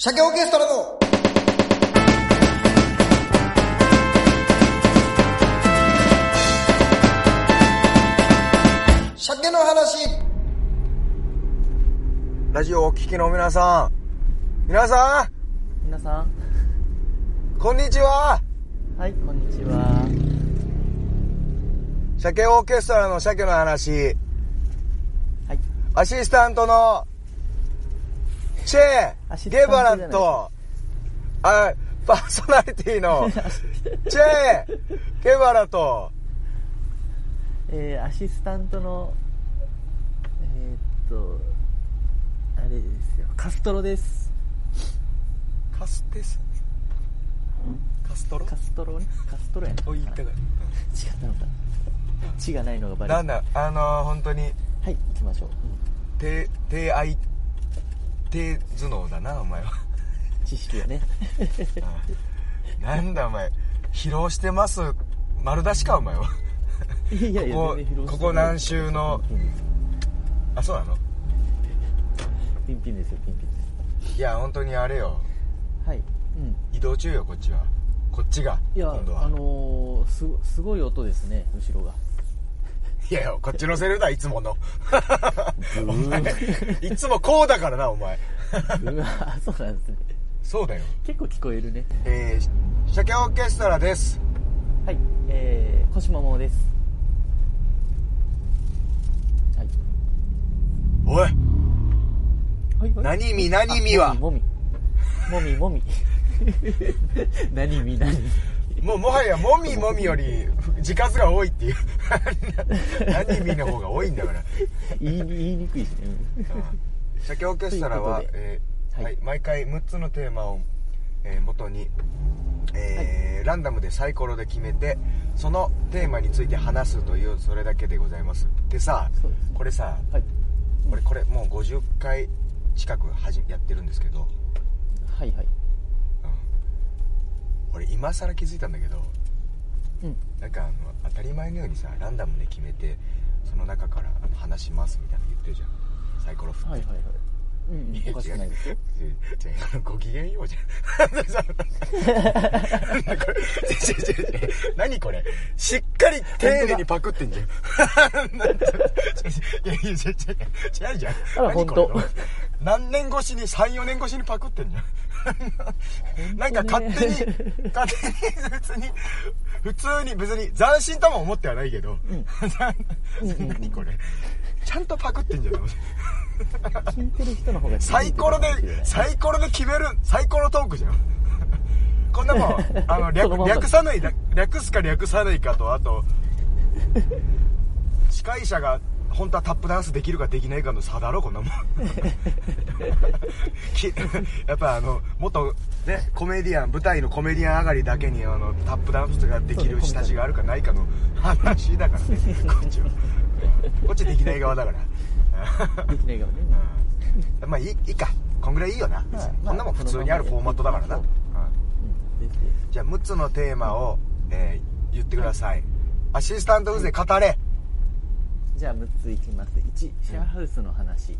鮭オーケストラの。鮭の話。ラジオをお聞きの皆さん。皆さ皆さん。んこんにちは。はいこんにちは。鮭オーケストラの鮭の話。はい。アシスタントのチェ・ゲバラとあパーソナリティの チェ・ゲバラとえー、アシスタントのえー、っとあれですよ。カストロです。カステス？カストロ？カストロね？カストロやねお言ったか違ったのか。血がないのがバレなんだ？あのー、本当に。はい行きましょう、低低愛低頭脳だなお前は。知識はね。なんだお前。疲労してます丸出しかお前は。いやいやここここ何週のあそうなの？ピンピンですよピンピンです。いや本当にあれよ。はいうん。移動中よこっちは。こっちがいや今度は、あのー、すすごい音ですね後ろがいやいやこっちのセルだいつもの。いつもこうだからなお前。うわそうなんですね。そうだよ。結構聞こえるね。えー、鮭オーケストラです。はい。えー、腰ももです。はい。おい。はいはい。何見何見は。もみもみ。もみもみ。何見何もうもはやもみもみより字数が多いっていう。何見の方が多いんだから。言いに言いにくいしね鮭オーケストラはえーはい。はい毎回6つのテーマを、えー元に、えーランダムでサイコロで決めてそのテーマについて話すというそれだけでございます。でさこれさはい。これこれもう50回近くはじやってるんですけど、はいはい。うん、俺今更気づいたんだけどうん。なんかあの当たり前のようにさランダムで決めてその中からあの話しますみたいなの言ってるじゃん。サイコロ振って、はいはいはいうんおかしくないですよ。ご機嫌ようじゃん。何これ。しっかり丁寧にパクってんじゃん。いやいや違う違う。違うじゃん。あら何これ。ほんと何年越しに、3、4年越しにパクってんじゃん。なんか勝手に、勝手に別に、普通に別に斬新とも思ってはないけど、何これちゃんとパクってんじゃん。聞いてる人の方がサイコロでサイコロで決めるサイコロトークじゃん。こんなもんあの そ略略さない略略すか略さないかとあと司会者が本当はタップダンスできるかできないかの差だろこんなもん。きやっぱあの元ねコメディアン舞台のコメディアン上がりだけにあのタップダンスができる下地があるかないかの 話だからね。こっちは。こっちできない側だから。できない側ね。うん。まあいいいいか。こんぐらいいいよな、別にまあこんなもん普通にあるフォーマットだからな、そううん。じゃあ6つのテーマを、えー言ってください、アシスタント風情語れ、じゃあ6ついきます。1シェアハウスの話。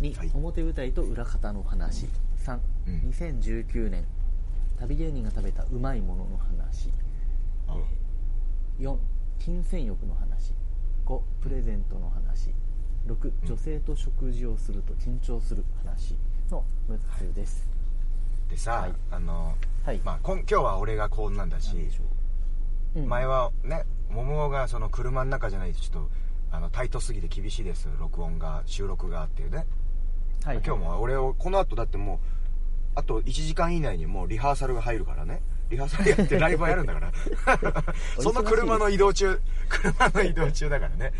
2、はい。表舞台と裏方の話。3、うん。2019年。旅芸人が食べたうまいものの話。あ。4金銭欲の話。5プレゼントの話。6女性と食事をすると緊張する話。の6つです。でさ、はい。あのはい、まあ、こん今日は俺がこんなんだしうん。前はね桃がその車の中じゃないとちょっとあのタイトすぎて厳しいです。録音が収録がっていうね、はい、今日も俺をこの後だってもうあと1時間以内にもうリハーサルが入るからね。リハーサルやってライブはやるんだから。その車の移動中車の移動中だからね。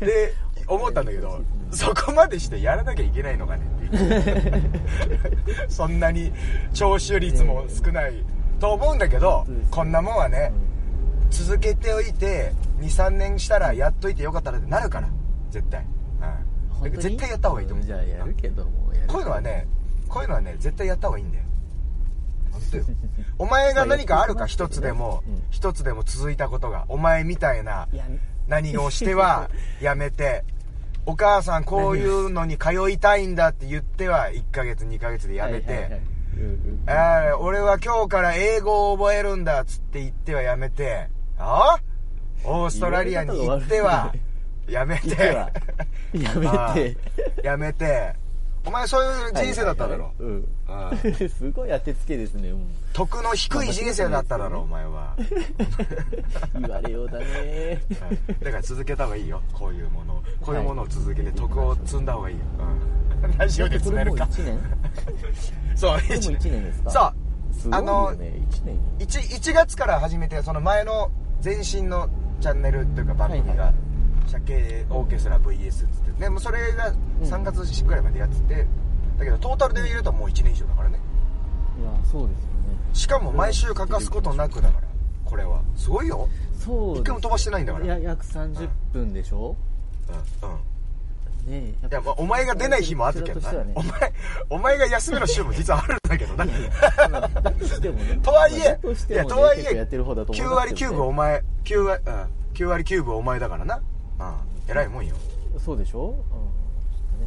で思ったんだけどそこまでしてやらなきゃいけないのかねっていう。そんなに聴取率も少ないと思うんだけどこんなもんはね続けておいて23年したらやっといてよかったらってなるから。絶対、うん、絶対やった方がいいと思う。じゃあやるけどもこういうのはねこういうのはね絶対やった方がいいんだよ。本当よ。お前が何かあるか一つでもうん。一つでも続いたことがお前みたいな何をしては やめてお母さんこういうのに通いたいんだって言っては1ヶ月2ヶ月でやめて、はいはいはい。うんうんあー俺は今日から英語を覚えるんだっつって言ってはやめて、あオーストラリアに行っては、やめて、やめあてーやめて、お前そういう人生だっただろ。はいはいはいあ。う んすごい当てつけですねもう徳の低い人生だっただろ、お前は。言われようだね。うんだから続けた方がいいよ、こういうものを。こういうものを続けて徳を積んだ方がいいよ。うん。ラジオでだってこれもう積めるか。1年？そう、これも1年。ですか？そう。すごいよあのね1年。1, 1月から始めてその前の前身のチャンネルっていうか番組がはいはい「鮭オーケストラ VS」っつってでもそれが3月ぐらいまでやっててだけどトータルで言うともう1年以上だからね。いやそうですよね。しかも毎週欠かすことなくだからこれは。すごいよ。そうです。一回も飛ばしてないんだから。や約30分でしょ？うんうんねえいや、まあ、お前が出ない日もあるけどな、ね。お前お前が休める週も実はあるんだけどな。とはいえいやとはいえ結構やってる方だと思い9割9ますけどね分お前9割,、うん、9割9分お前だからな。うん偉いもんよ。そうでしょ？うんね。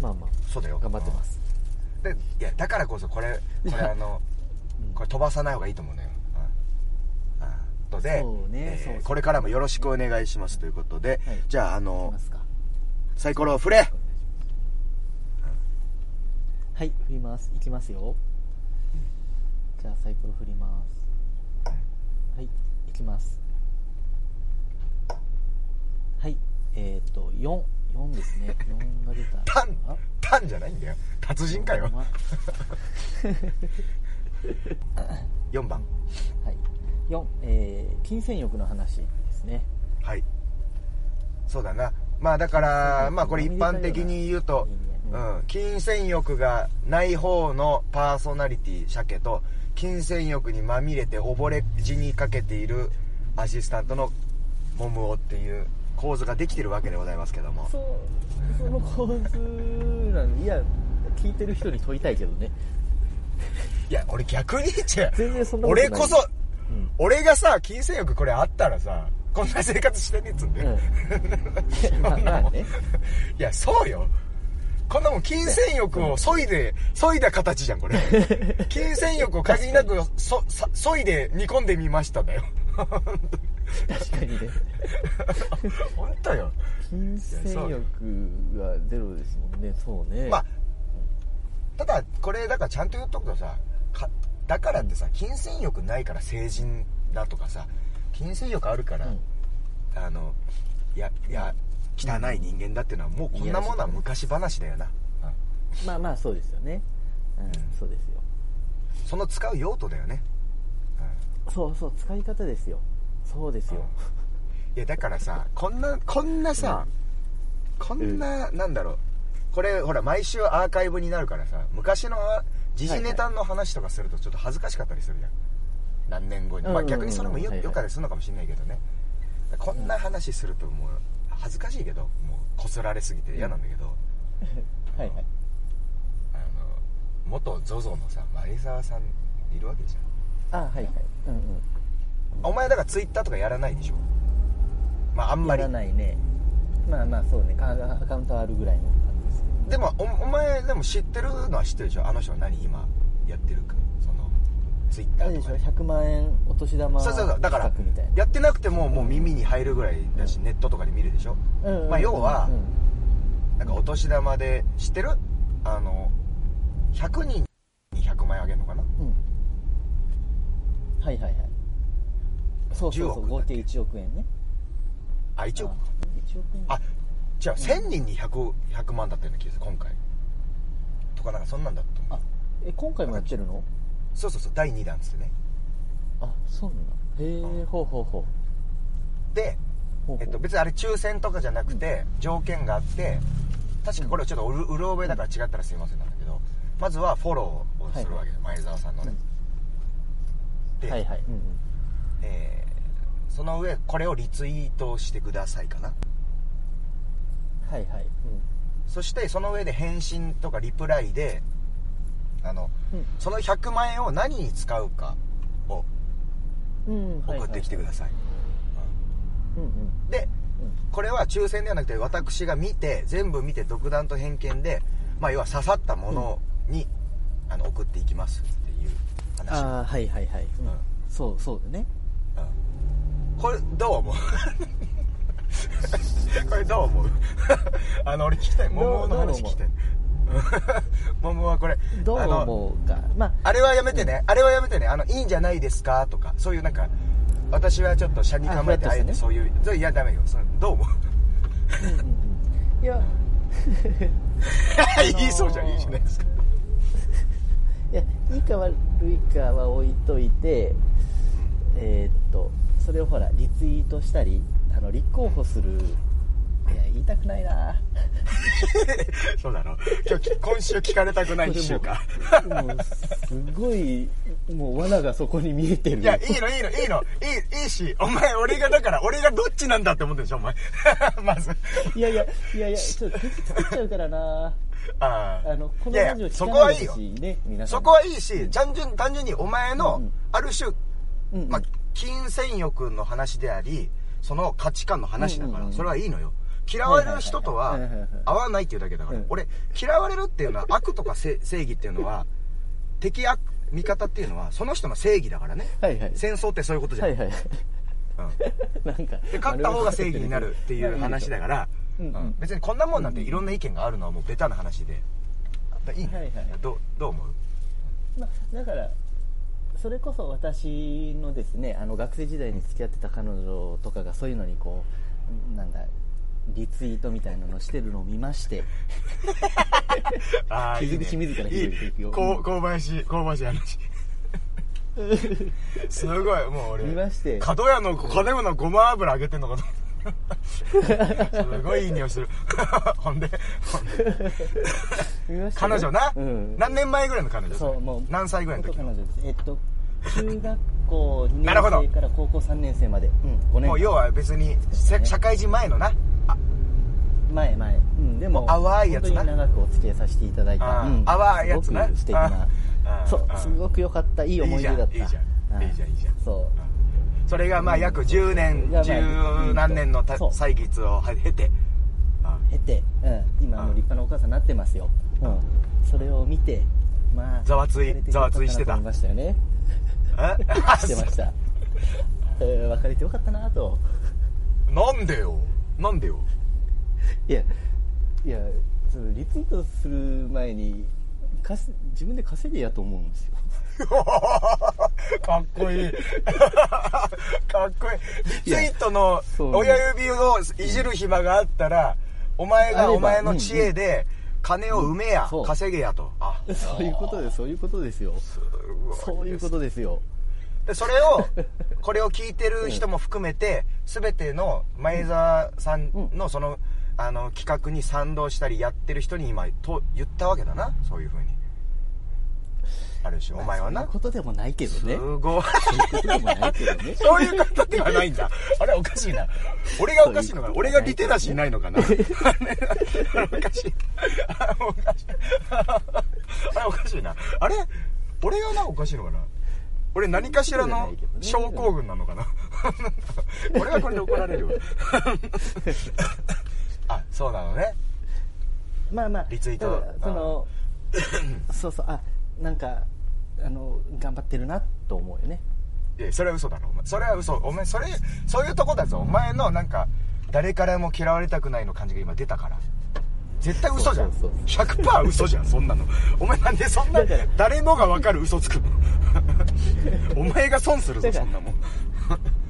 まあまそうだよ。あ頑張ってます。でいやだからこそこれこれあのうん。これ飛ばさない方がいいと思うのよ。うん。うん。とねえこれからもよろしくお願いしますということで、はい。じゃああいきのますかサイコロを振れ。はい。振ります。いきますよ。じゃあサイコロ振ります。はい。いきます。はい。えっ、ー、と44ですね。4が出た。タンあタンじゃないんだよ。達人かよ。ま4 番。はい。4えー、金銭欲の話ですね。はい。そうだなまあだからまあこれ一般的に言うと、ううん。ん、金銭欲がない方のパーソナリティ鮭と金銭欲にまみれて溺れ死にかけているアシスタントのモムオっていう構図ができてるわけでございますけども。そうその構図なんでいや聞いてる人に問いたいけどね。いや俺逆に言っちゃう全然そんなことない。俺こそうん。俺がさ金銭欲これあったらさこんな生活してねっつうん。だよ、うん。まあまあね。いやそうよ。こんなもん金銭欲を削いで削いだ形じゃんこれ。金銭欲を限りなくそさ削いで煮込んでみましただよ。確かにね。本当よ。金銭欲がゼロですもんね。そうね。まあただこれだからちゃんと言っとくとさかだからってさ金銭欲ないから成人だとかさ金銭欲あるから、うん。あのいやいや汚い人間だっていうのはもうこんなものは昔話だよな、うん。まあまあそうですよね。うん、ん。そうですよ。その使う用途だよね、そうそう使い方ですよ。そうですよ、いやだからさ こんなこんなさ、こんな、なんだろう。これほら毎週アーカイブになるからさ昔のあ時事ネタの話とかするとちょっと恥ずかしかったりするじゃん何年後に、まあ、逆にそれもよ,、かでするのかもしれないけどね。こんな話するともう恥ずかしいけどもうこすられすぎて嫌なんだけど、はいはい。あの元 ZOZO のさ前澤さんいるわけじゃん。あはいはい。うんうん。お前だからツイッターとかやらないでしょ？まああんまり。やらないね。まあまあそうね。アアカウントあるぐらいの感じですでもおお前でも知ってるのは知ってるでしょ？あの人は何今やってるかツイッタあれでしょ？ーとかで100万円お年玉そうそうそう。だからやってなくてももう耳に入るぐらいだし、ネットとかで見るでしょ、うんうんうんまあ要はうんなんかお年玉で知ってる？あの100人に100万円あげるのかな？うん。はいはいはい。そうそう10そう合計1億円ね。あ一応あ1億円。あじゃあ1000人に 100, 100万だったような気がする今回。とかなんかそんなんだと思あうえ今回もやってるの？そうそうそう第2弾っつってね。あそうなんだ。へえほうほうほう。でほうほう。えっと、別にあれ抽選とかじゃなくて条件があって確かこれちょっとうるうる覚えだから違ったらすいませんなんだけどまずはフォローをするわけで、前澤さんのね、で、はいはい。うんうん。えーその上これをリツイートしてくださいかな。はいはい。そしてその上で返信とかリプライであのうん。その100万円を何に使うかを送ってきてください、うんうん。うん。でこれは抽選ではなくて私が見て全部見て独断と偏見で、まあ、要は刺さったものに、あの送っていきますっていう話。ああはいはいはい、うん。うん。そうそうだね。うん。これどう思う？これどう思う？あの俺聞きたい。桃の話聞きたい桃はこれ。どうあの思うか。まああれはやめてね、あれはやめてね。あのいいんじゃないですか？とかそういうなんか私はちょっと車に構えてああえてふそういうそれいやダメよ。それどう思う？うんうんうん。いや。言いそうじゃんいいじゃないですか。いやいいか悪いかは置いといてえーっとそれをほらリツイートしたりあの立候補するいや言いたくないな そうだろ今日今週聞かれたくない一週かもうすごいもう罠がそこに見えてる。いやいいのいいのいいの。いいいいしお前俺がだから俺がどっちなんだって思ってるでしょお前。まず。いやいやいやいやちょっと敵作っちゃうからな。ああのこのいやいやラジオ聞そこかないではいいよほしいね皆さん。そこはいいし単純単純にお前のある種、うんうん。まあ、金銭欲の話でありその価値観の話だから、うんうんうん。それはいいのよ嫌われる人とは合わないっていうだけだから、うん。俺嫌われるっていうのは悪とかせ正義っていうのは敵悪味方っていうのはその人の正義だからね。はいはい。戦争ってそういうことじゃん、はいはい。うん。なんかで勝った方が正義になるっていう話だから、うん。うんうん。別にこんなもんなんていろんな意見があるのはもうベタな話で。だいいね、はいはい。どうどう思う？まあ、だからそれこそ私のですねあの学生時代に付き合ってた彼女とかがそういうのにこうなんだリツイートみたいなのしてるのを見まして。あー傷口自らいいね。広げていくよ。こう香ばし香ばしい話 すごいもう俺。見まして。角屋の角屋のごま油あげてんのかと。すごいいい匂いする。ほんで彼女な、うん、何年前ぐらいの彼女そうもう。何歳ぐらいの時元彼女です。えっと中学校2なるほど。年生から高校3年生まで、うん、5年間。もう要は別にせね。社会人前のな。あ。前前、うん、でも淡いやつな。長くお付き合いさせていただいた、うん淡いやつな。すごく素敵な。そうあすごく良かったいい思い出だった。いいじゃんいいじゃん。いいじゃんそう。それがまあ約10年十何年の歳月を経て。あ経て、うん、今もう立派なお母さんになってますよ、うん、それを見てまあざわついざわついしてたましたよね。えしてました。えー別れてよかったなと。なんでよ？なんでよ？いやいやそのリツイートする前にかす自分で稼いでやと思うんですよ。かっこいい。かっこいい。リツイートの親指をいじる暇があったらお前がお前の知恵で金を埋めや、そう。稼げやと。あ。そういうことですそういうことですよ。そういうことですよ。でそれをこれを聞いてる人も含めて全ての前澤さんのそのあの企画に賛同したりやってる人に今と言ったわけだなそういうふうにある種お前はな。そういうことでもないけどね。すごい。そういうことでもないけどね。そういう方ではないんだ。あれおかしいな。俺がおかしいのかな。俺がリテラシーないのかな。あれおかしい。あれおかしい。あれおかしいな。あれ？俺がなおかしいのかな。俺何かしらの症候群なのかな。俺はこれで怒られるわ あそうなのね。まあまあ。リツイート。そのそうそう。あなんかあの頑張ってるなと思うよね。それは嘘だろ。お前それは嘘。お前それそういうとこだぞ。お前のなんか誰からも嫌われたくないの感じが今出たから。絶対嘘じゃん。そうそう100%嘘じゃんそんなの。お前なんでそんな誰もが分かる嘘つくの？お前が損するぞそんなもん。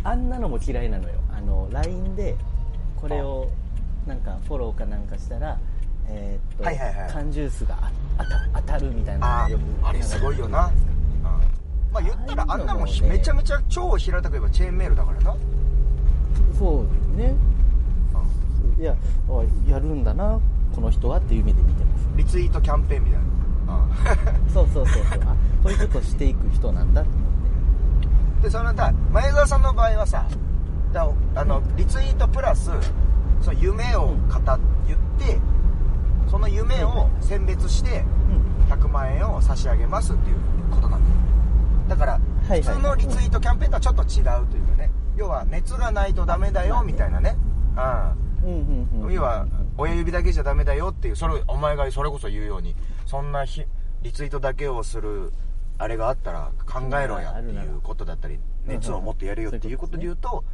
あんなのも嫌いなのよ。あの LINE でこれをなんかフォローかなんかしたらえーっと、はいはいはい。缶ジュースがあ当た当たるみたいなのあああれすごいよな、うん。まあ言ったらあんなもんめちゃめちゃ超平たく言えばチェーンメールだからな、そうね。いやあやるんだなこの人はっていう目で見てます。リツイートキャンペーンみたいな、うん。そうそうそうそう。あこういうことしていく人なんだと思って。でそのだ前澤さんの場合はさだあのリツイートプラスその夢を語っ言ってその夢を選別して100万円を差し上げますっていうことなんだよだから普通のリツイートキャンペーンとはちょっと違うというかね要は熱がないとダメだよみたいなね。あうん要は親指だけじゃダメだよっていうそれお前がそれこそ言うようにそんなひリツイートだけをするあれがあったら考えろやっていうことだったりうん。熱を持ってやれよっていうことで言うと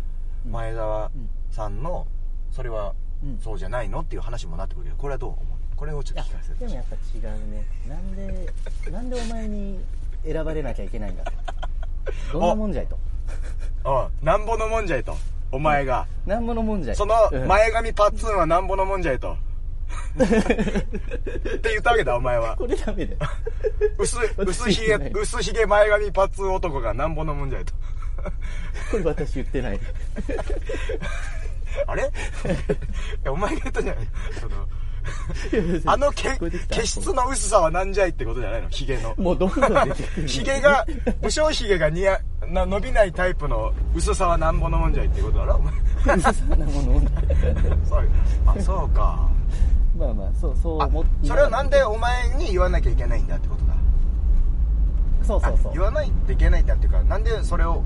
うん。前澤さんのそれはうん。そうじゃないのっていう話もなってくるけどこれはどう思う？これをちょっと聞かせてでもやっぱ違うね。なんでなんでお前に選ばれなきゃいけないんだと どんなもんじゃいと。うんなんぼのもんじゃいと。お前が。なんぼのもんじゃい。そのうん。前髪パッツンはなんぼのもんじゃいと。って言ったわけだお前は。これダメだよ。薄私薄ひげ言ってない。薄ひげ前髪パッツン男がなんぼのもんじゃいと。これ私言ってない。あれ？いやお前が言ったじゃない。その あのけ毛質の薄さはなんじゃいってことじゃないの？ヒゲの。もうどんどん出てくる。ヒゲが武将ヒゲが似合な伸びないタイプの薄さはなんぼのもんじゃいってことだろ？お前うるさなもの そう。あそうか。まあまあそうそうあ思っそれはなんでお前に言わなきゃいけないんだってことだ？そうそうそう。あ言わないといけないんだっていうかなんでそれを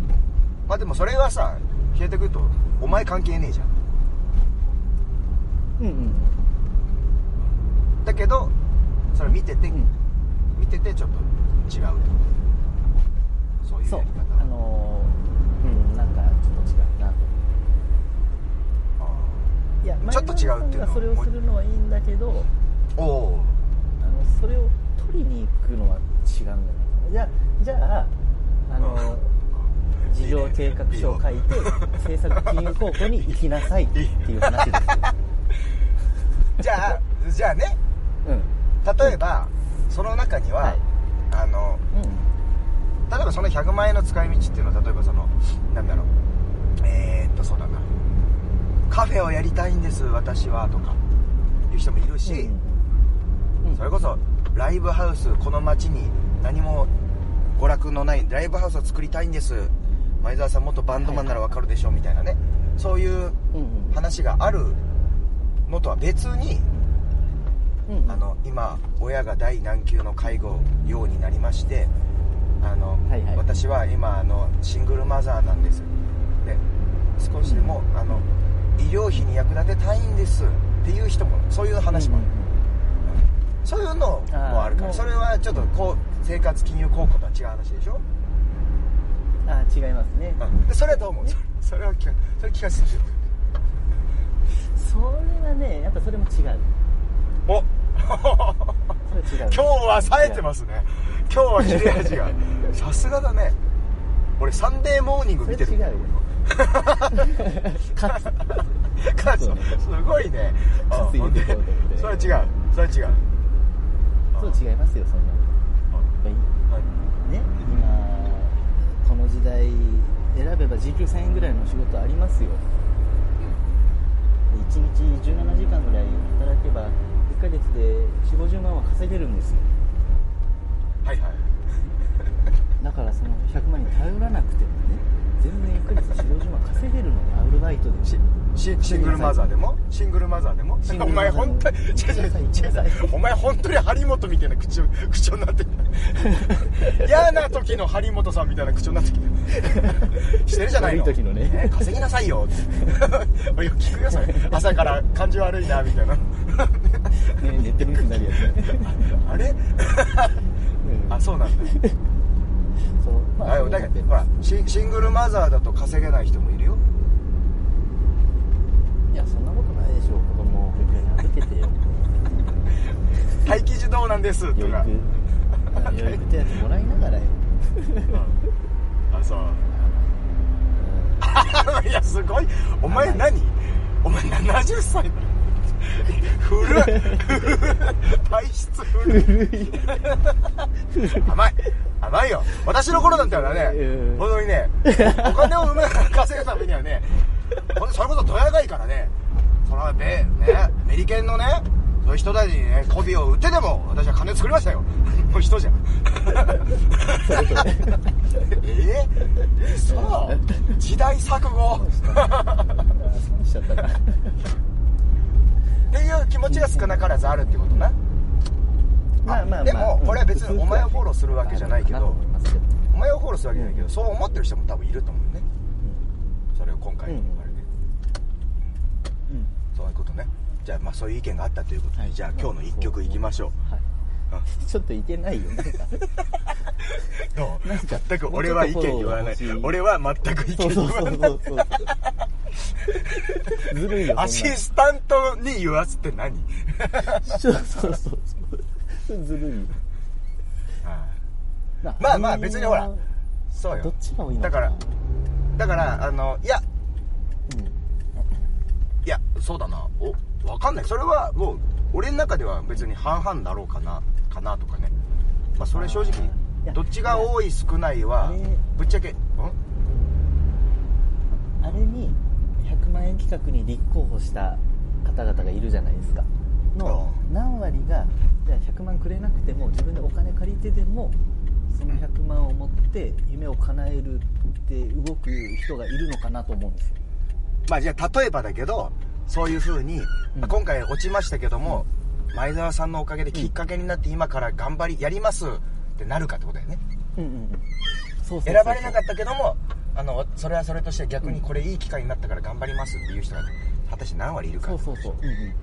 まあでもそれはさ消えてくるとお前関係ねえじゃん。うんうんだけどそれ見てて、うん。見ててちょっと違うと？そういうそう。やり方あのーうんなんかちょっと違うなと。あいやちょっと違うっていうの？はそれをするのはいいんだけどーおおあのそれを取りに行くのは違うんだよじゃあじゃああの事業計画書を書いて政策金融高校に行きなさいっていう話ですよ、じゃあじゃあね。うん例えば、その中には、はい。あのうん例えばその100万円の使い道っていうのは例えばそのなんだろうえー、っとそうだな。カフェをやりたいんです私はとかいう人もいるし、うんうんそれこそライブハウスこの街に何も娯楽のないライブハウスを作りたいんです前澤さん元バンドマンならわかるでしょうみたいなね。そういう話があるのとは別にうんうん。あの今親が大難級の介護用になりましてあの、はいはい。私は今あのシングルマザーなんです。で少しでも、あの医療費に役立てたいんですっていう人もそういう話もある、そういうのもあるからそれはちょっとこう生活金融高校とは違う話でしょ、あ違いますね。うん。でそれはどう思う？それそれは聞かそれ聞かせてほしいそれはねやっぱそれも違う 今日は冴えてますね。今日は切れ味が。さすがだね。俺サンデーモーニング見てる。すごいね。それは違う。それは違う。そう違いますよそんなの。はい。ね今この時代選べば時給1000円ぐらいの仕事ありますよ。1日17時間ぐらい働けば1ヶ月で4 5 0万は稼げるんですよ。はいはい。だからその100万に頼らなくてもね全然1ヶ月4 5 0万稼げるのがアルバイトでしシシングルマザーでも？シングルマザーでも？お前本当に違う違う違うお前本当に張本みたいな口調口調になってる 嫌な時の張本さんみたいな口調になってきてしてるじゃないの。悪い時のね。稼ぎなさいよ。っ ておい聞くよそれ朝から感じ悪いなみたいなねネットニュースになるやつ。ね、あれ？うん。あそうなんだ。そう。まあだけどほらシシングルマザーだと稼げない人もいるよ。いやそんなことないでしょう。子供を保育園に預けてよ。待機児童なんですと養育養育手当もらいながらよ、あそう。いやすごい。お前何？お前70歳なの古い。体質古い。甘い。甘いよ。私の頃だったらねうん本当にねお金をうまく稼ぐためにはねそれこそドヤがいからねそのべねメリケンのねそういう人たちにね媚びを売ってでも私は金作りましたよ。もう人じゃん。えー、そう時代錯誤。損しちゃったなっていう気持ちが少なからずあるってことな。まあまあまあ。でもこれは別にお前をフォローするわけじゃないけどお前をフォローするわけじゃないけどそう思ってる人も多分いると思うね。それを今回のあれね、いうことね。じゃあまあそういう意見があったということで、はい。じゃあ今日の一曲いきましょう、はい。うん。ちょっといけないよなんか。どう。全く俺は意見言わない。俺は全く意見そうそうそう言わないそうそうずるいよアシスタントに言わすって何？そうそうそう。ずるいよ。あまあまあ別にほらそうよ。どっちが多いのだからだからあのいやうん。いやそうだな。おわかんない。それはもう俺の中では別に半々だろうかなかなとかね。まあそれ正直やどっちが多い少ないはぶっちゃけん？あれに100万円企画に立候補した方々がいるじゃないですか。の何割がじゃあ100万くれなくても自分でお金借りてでもその100万を持って夢を叶えるって動く人がいるのかなと思うんですよ。まあじゃあ例えばだけどそういう風に、うん。今回落ちましたけども、前澤さんのおかげできっかけになって今から頑張りやりますってなるかってことだよね。うんうんうん。そうそうそう。選ばれなかったけどもあのそれはそれとして逆にこれいい機会になったから頑張りますっていう人が果たして何割いるかそうそうそう、うんうん、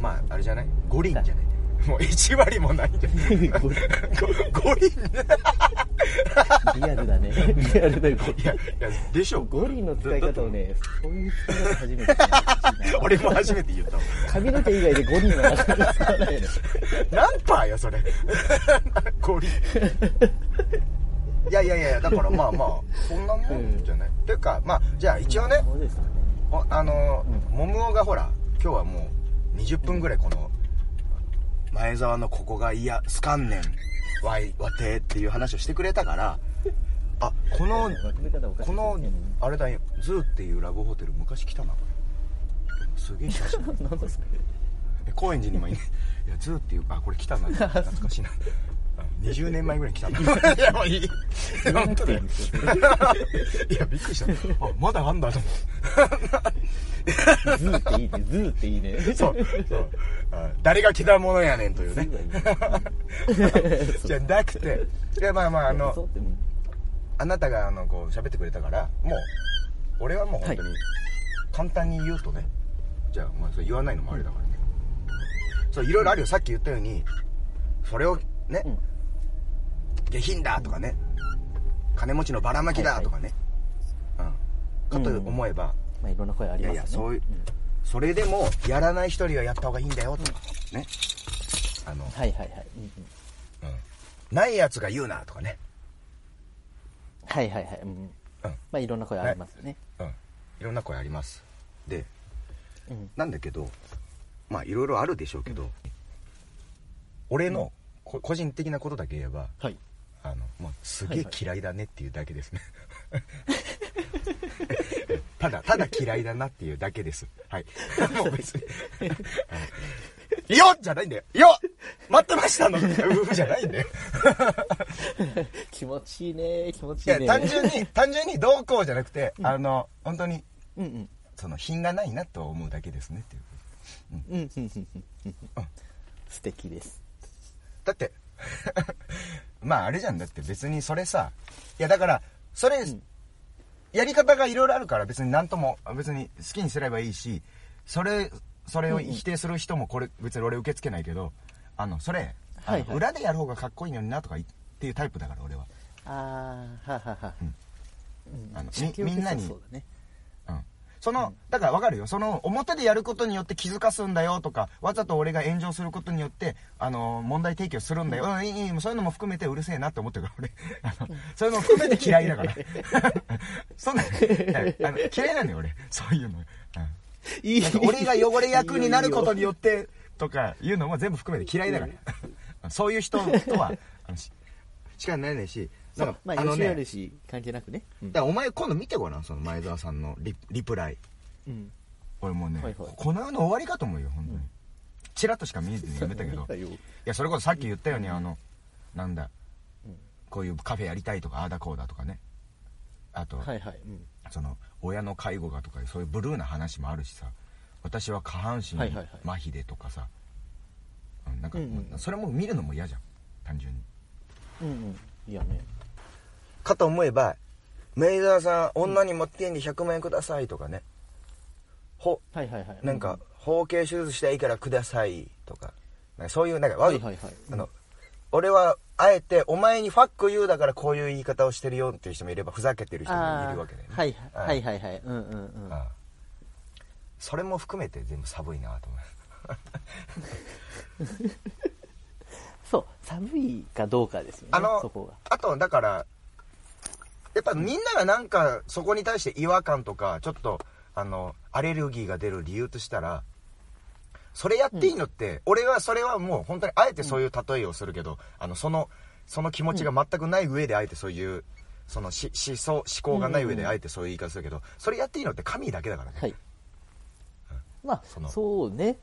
まああれじゃない？5輪じゃない。もう1割もないんじゃない？五輪。5輪。リアルだね。リアルだよ。いやいやでしょ五輪の使い方をねそういう使い方初めて 俺も初めて言った。わ髪の毛以外で五輪はなかなか使わないよね何パーやそれ5輪いやいやいやだからまあまあそんなもんじゃない、っていうかまあじゃあ一応ねね。おあのうもむおがほら今日はもう20分ぐらいこの前澤のここがいやすかんねんわいわてっていう話をしてくれたから あこのこのうんあれだよズーっていうラブホテル昔来たなこれ。すげえ写真なんだそれえ高円寺にもいねいやズーっていうあこれ来たな。懐かしいな。あ 20年前ぐらいに来たな。いやもういい。本当だよ。いやびっくりした。あまだあんだと思ってズーっていいねズーっていいね。そうそう。あ誰が来たものやねんというね。じゃなくていやまあまああのあなたがあのこう喋ってくれたからもう俺はもう本当に簡単に言うとねじゃあまあそれ言わないのもあれだからね。そういろいろあるよ。さっき言ったようにそれをね、うん下品だとかね。金持ちのばらまきだとかね、うん、かと思えば、まあいろんな声ありますよね。いやいやそういうん。それでもやらない人にはやった方がいいんだよとかね。あの、はいはいはい。うんうん。うん、ないやつが言うなとかね。はいはいはい。うんうん。まあいろんな声ありますよね。うん。いろんな声あります。でうん。なんだけどまあいろいろあるでしょうけど、俺のこ個人的なことだけ言えばはいあの、まあ、すげえ嫌いだねっていうだけですね、ただただ嫌いだなっていうだけです。はい。もう別に。はい。よっじゃないんだよ。よっ待ってましたの。うふじゃないんだよ。気持ちいいね。気持ちいやいいね単純に単純にどうこうじゃなくて、あの本当にうんうん。その品がないなと思うだけですねっていう。うんうんうん。うん。うん。素敵です。だってまああれじゃん。だって別にそれさいやだからそれ、ん。やり方がいろいろあるから別に何とも別に好きにすればいいしそれそれを否定する人もこれ別に俺受け付けないけどあのそれ、はいはい裏でやる方がかっこい。いのになとかいっていうタイプだから俺は、ああはははうんうんあのみみんなにそうだねうん、その、だから分かるよ。その表でやることによって気づかすんだよとかわざと俺が炎上することによってあの問題提起をするんだよ、うん、そういうのも含めてうるせえなって思ってる から俺あのそういうのも含めて嫌いだから。そんな、あの嫌いなのよ俺。そういうの、うん。いい。俺が汚れ役になることによってとかいうのも全部含めて嫌いだから。そういう人とはあのししかないねしなんかまああのね。吉原氏関係なくね。うん。だからお前今度見てごらんその前澤さんのリリプライ。うん。俺もうね、はいはい。この世の終わりかと思うよ本当に、うん。チラッとしか見ずにやめたけど。いやそれこそさっき言ったように、あのなんだ。うん。こういうカフェやりたいとかああだこうだとかね。あと、はいはい。うん。その親の介護がとかそういうブルーな話もあるしさ。私は下半身はいはいはい。麻痺でとかさ、うんなんか、うんうんうん。それも見るのも嫌じゃん。単純に。うんうん。いやねかと思えば「メイザーさん女に持ってんで100万円ください」とかね。ほはいはいはい。なんか、包茎手術したらいいからくださいとか。なんかそういうなんかわはいはいはい。あの俺はあえてお前にファック言うだからこういう言い方をしてるよっていう人もいればふざけてる人もいるわけだよね。はいはい。はいはいはい。うんうんうん。それも含めて全部寒いなと思う。そう寒いかどうかですよねあのあとだからやっぱみんながなんかそこに対して違和感とかちょっとあのアレルギーが出る理由としたらそれやっていいのって、俺はそれはもう本当にあえてそういう例えをするけど、あのそのその気持ちが全くない上であえてそういうそのし思想思考がない上であえてそういう言い方するけどそれやっていいのって神だけだからね、はい。まあそのそうね。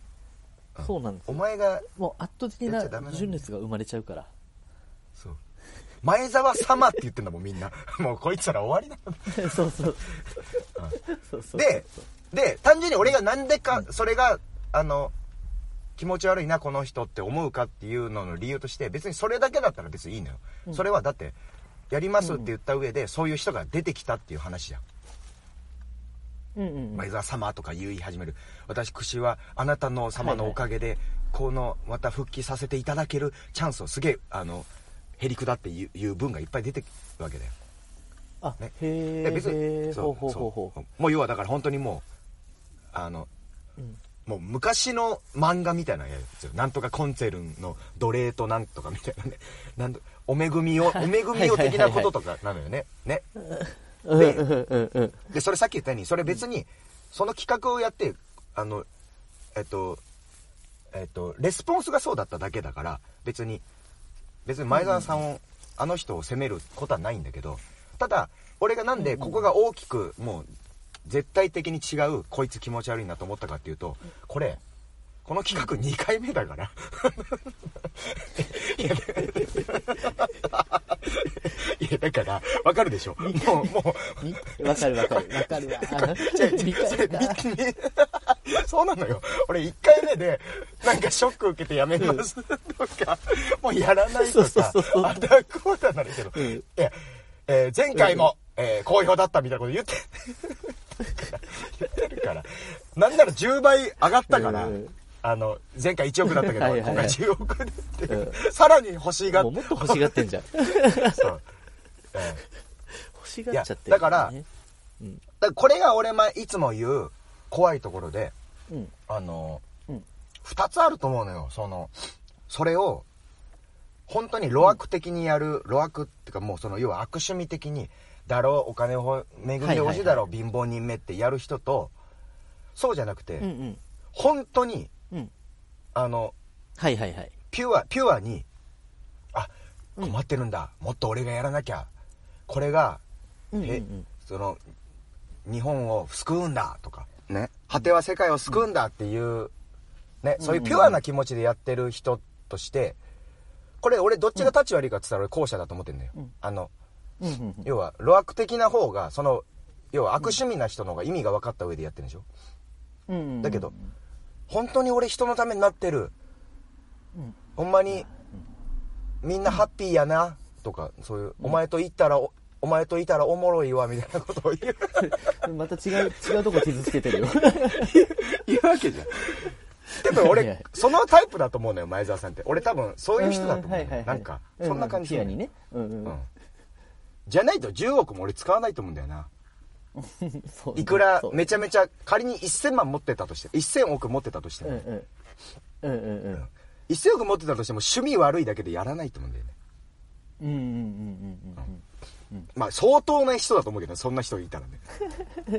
うん。そうなんですよ。お前がもう圧倒的な純烈が生まれちゃうから。そう前澤様って言ってんだもんみんな。もうこいつら終わりだ。そうそう。そうそうでで単純に俺がなんでかそれがあの気持ち悪いなこの人って思うかっていうのの理由として別にそれだけだったら別にいいのよ、うん。それはだってやりますって言った上で、そういう人が出てきたっていう話じゃん、うんうんうん。前澤様とか言い始める。私はあなたの様のおかげで、このまた復帰させていただけるチャンスをすげえあのへりくだっていういう文がいっぱい出てくるわけだよ。あね。へで別にえそうそう。もう要はだから本当にもうあのううん。もう昔の漫画みたいなやつよ。なんとかコンツェルンの奴隷となんとかみたいなね。なんとお恵みをお恵みを的なこととかなのよね。ね。うんうんうんうん。でそれさっき言ったようにそれ別にその企画をやってあのえっとえっとレスポンスがそうだっただけだから別に別に前澤さんを、あの人を責めることはないんだけどただ俺がなんでここが大きくもう絶対的に違うこいつ気持ち悪いなと思ったかっていうとこれこの企画2回目だから。いやいやだからわかるでしょ。もうもう。みわかるわかる。わかるわ。あ違う違う理解それそうなのよ。俺1回目でなんかショック受けてやめますとか、もうやらないとかあだこうだなるけど、うんいや、えー前回も、えー好評だったみたいなこと言って言ってるから。なんなら10倍上がったから、うんあの前回1億だったけどはいはい。はい今回10億でって。いう、うさらに欲しがっもうもっと欲しがってんじゃん。そう、えー欲しがっちゃっていやだからねうん。だからこれが俺まいつも言う怖いところでうん。あの、うん。二つあると思うのよ。そのそれを本当に路悪的にやる、路悪っていうかもうその要は悪趣味的にだろうお金を恵んでほしいだろう、貧乏人目ってやる人とそうじゃなくて、うんうん。本当にうん。あのはいはいはい。ピュアピュアにあうん。困ってるんだ、もっと俺がやらなきゃ。これがうんうんうえんその日本を救うんだ。とか。ね。果ては世界を救うんだ。っていう、ね、そういうピュアな気持ちでやってる人としてこれ俺どっちが立ち悪いかって言ったら俺後者だと思ってんだよ、うん。あのうんうんうん。要は路悪的な方がその要は悪趣味な人の方が意味が分かった上でやってるんでしょ。うんうん。だけど本当に俺人のためになってる。うん。ほんまにみんなハッピーやな。とかそういう、お前と行ったらおお前といたらおもろいわみたいなことを言う。また違う違うとこ傷つけてるよ。言うわけじゃん。多分俺やそのタイプだと思うのよ前澤さんって。俺多分そういう人だと思うはいはいはいなんかそんな感じピアにね。うんうん。うん。じゃないと10億も俺使わないと思うんだよないくらめちゃめちゃ仮に1000万持ってたとして1000億持ってたとしても、うんうん。うんうんうん。1000億持ってたとしても趣味悪いだけでやらないと思うんだよね。うんうんうんうんうんまあ相当な人だと思うけどねそんな人いたらね。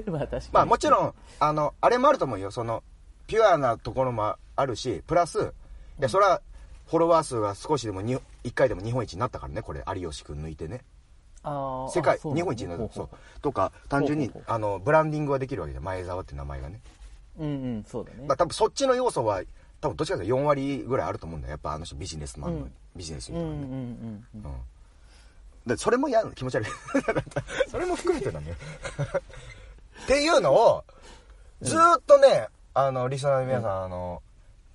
う んまあ確かに。まあもちろんあのあれもあると思うよ。そのピュアなところもあるしプラスいやそれはフォロワー数が少しでもに1回でも日本一になったからねこれ有吉君抜いてね世界日本一になるそう。とか単純にあのブランディングはできるわけじゃん。前澤って名前がね。ううんうんそうだね。まあ多分そっちの要素は多分どっちかというと4割ぐらいあると思うんだよ。やっぱあの人ビジネスマンの、うん。ビジネスうんうんにね、うんうん。うん。でそれも嫌なの？気持ち悪い。それも含めてなんだよ っていうのをずーっとねあのリスナーの皆さん、あの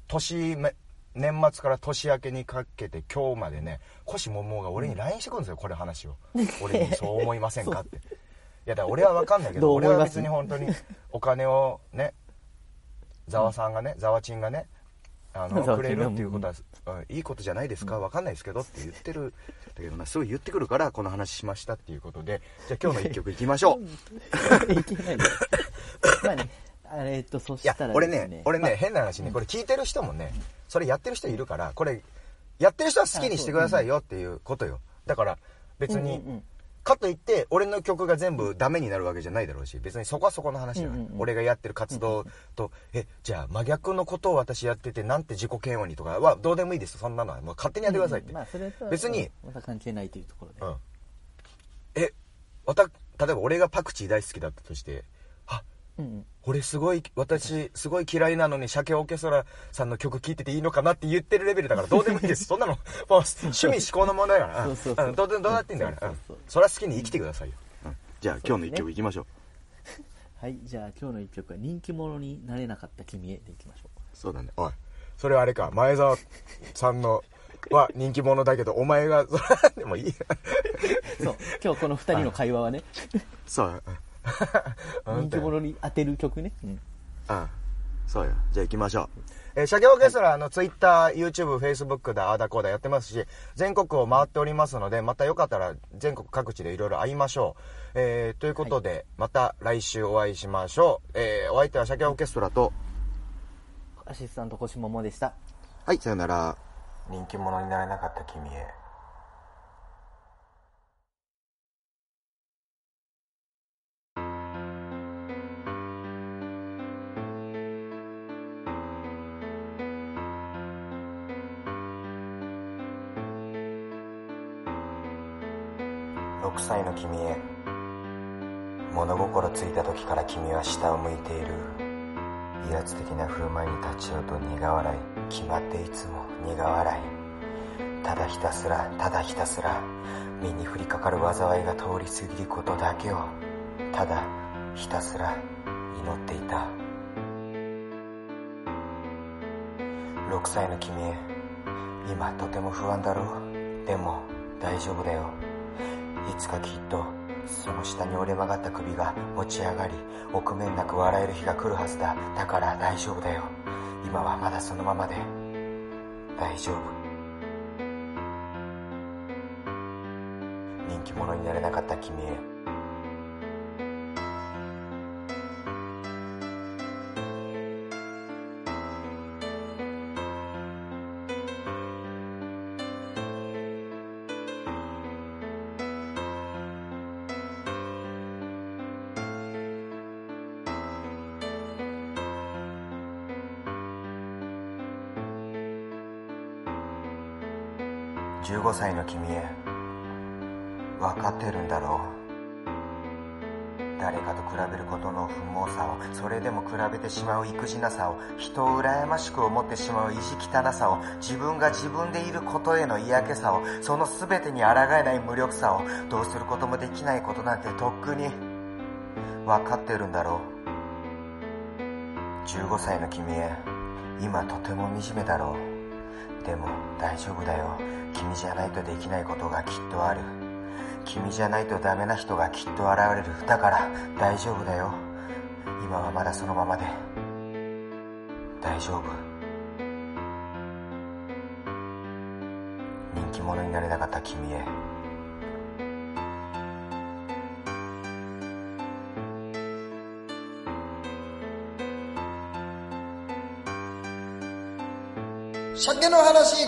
年め年末から年明けにかけて今日までね腰ももが俺に LINE してくるんですよこれ話を。俺にそう思いませんかって。いやだから俺は分かんないけど俺は別に本当にお金をねざわさんがねざわちんがねあのくれるっていうことは、うんいいことじゃないですか？わかんないですけどって言ってるだけどなすごい言ってくるからこの話しましたっていうことでじゃあ今日の一曲いきましょう。いけなまあねえっとそしたら俺ですね。俺ね、変な話ねこれ聞いてる人もねそれやってる人いるからこれやってる人は好きにしてくださいよっていうことよ。だから別に、うんうんうん。かといって俺の曲が全部ダメになるわけじゃないだろうし別にそこはそこの話よ、うんうんうん。俺がやってる活動と、えじゃあ真逆のことを私やっててなんて自己嫌悪にとかはどうでもいいですそんなのは。もう勝手にやってくださいって、まあそれ別にまた関係ないというところで、うん。えわた例えば俺がパクチー大好きだったとしてあうんうん俺すごい私すごい嫌いなのに鮭オーケストラさんの曲聴いてていいのかなって言ってるレベルだから どうでもいいです。そんなの趣味思考の問題だから。どうでどうなっていいんだからそうそれは好きに生きてくださいよ、うん。じゃあ今日の一曲いきましょう。はいじゃあ今日の一曲は人気者になれなかった君へでいきましょそうだね。おい。それはあれか。前澤さんのは人気者だけどお前がそれはでもいいそう。今日この二人の会話はね。そう。うん 人気者に当てる曲ね、うん、うんそうよじゃあ行きましょうえー、シャケオーケストラのツイッター YouTube、Facebook だ、あーだこうだやってますし、全国を回っておりますので、またよかったら全国各地でいろいろ会いましょう。えー、ということで、また来週お会いしましょう。えー、お相手はシャケオーケストラと、アシスタント腰桃でしたはい、さよなら。人気者になれなかった君へ。6歳の君へ。物心ついた時から君は下を向いている。威圧的な振る舞いに立ちようと苦笑い。決まっていつも苦笑い。ただひたすらただひたすら身に降りかかる災いが通り過ぎることだけをただひたすら祈っていた。6歳の君へ今とても不安だろう。でも大丈夫だよ。いつかきっとその下に折れ曲がった首が持ち上がり臆面なく笑える日が来るはずだ。だから大丈夫だよ。今はまだそのままで。大丈夫。人気者になれなかった君へ。歳の君へ。分かってるんだろう。誰かと比べることの不毛さを。それでも比べてしまう育児なさを。人を羨ましく思ってしまう意地汚さを。自分が自分でいることへの嫌気さを。その全てに抗えない無力さを。どうすることもできないことなんてとっくに。分かってるんだろう。15歳の君へ。今とても惨めだろう。でも大丈夫だよ。君じゃないとできないことがきっとある。君じゃないとダメな人がきっと現れる。だから大丈夫だよ。今はまだそのままで。大丈夫。人気者になれなかった君へ。鮭の話。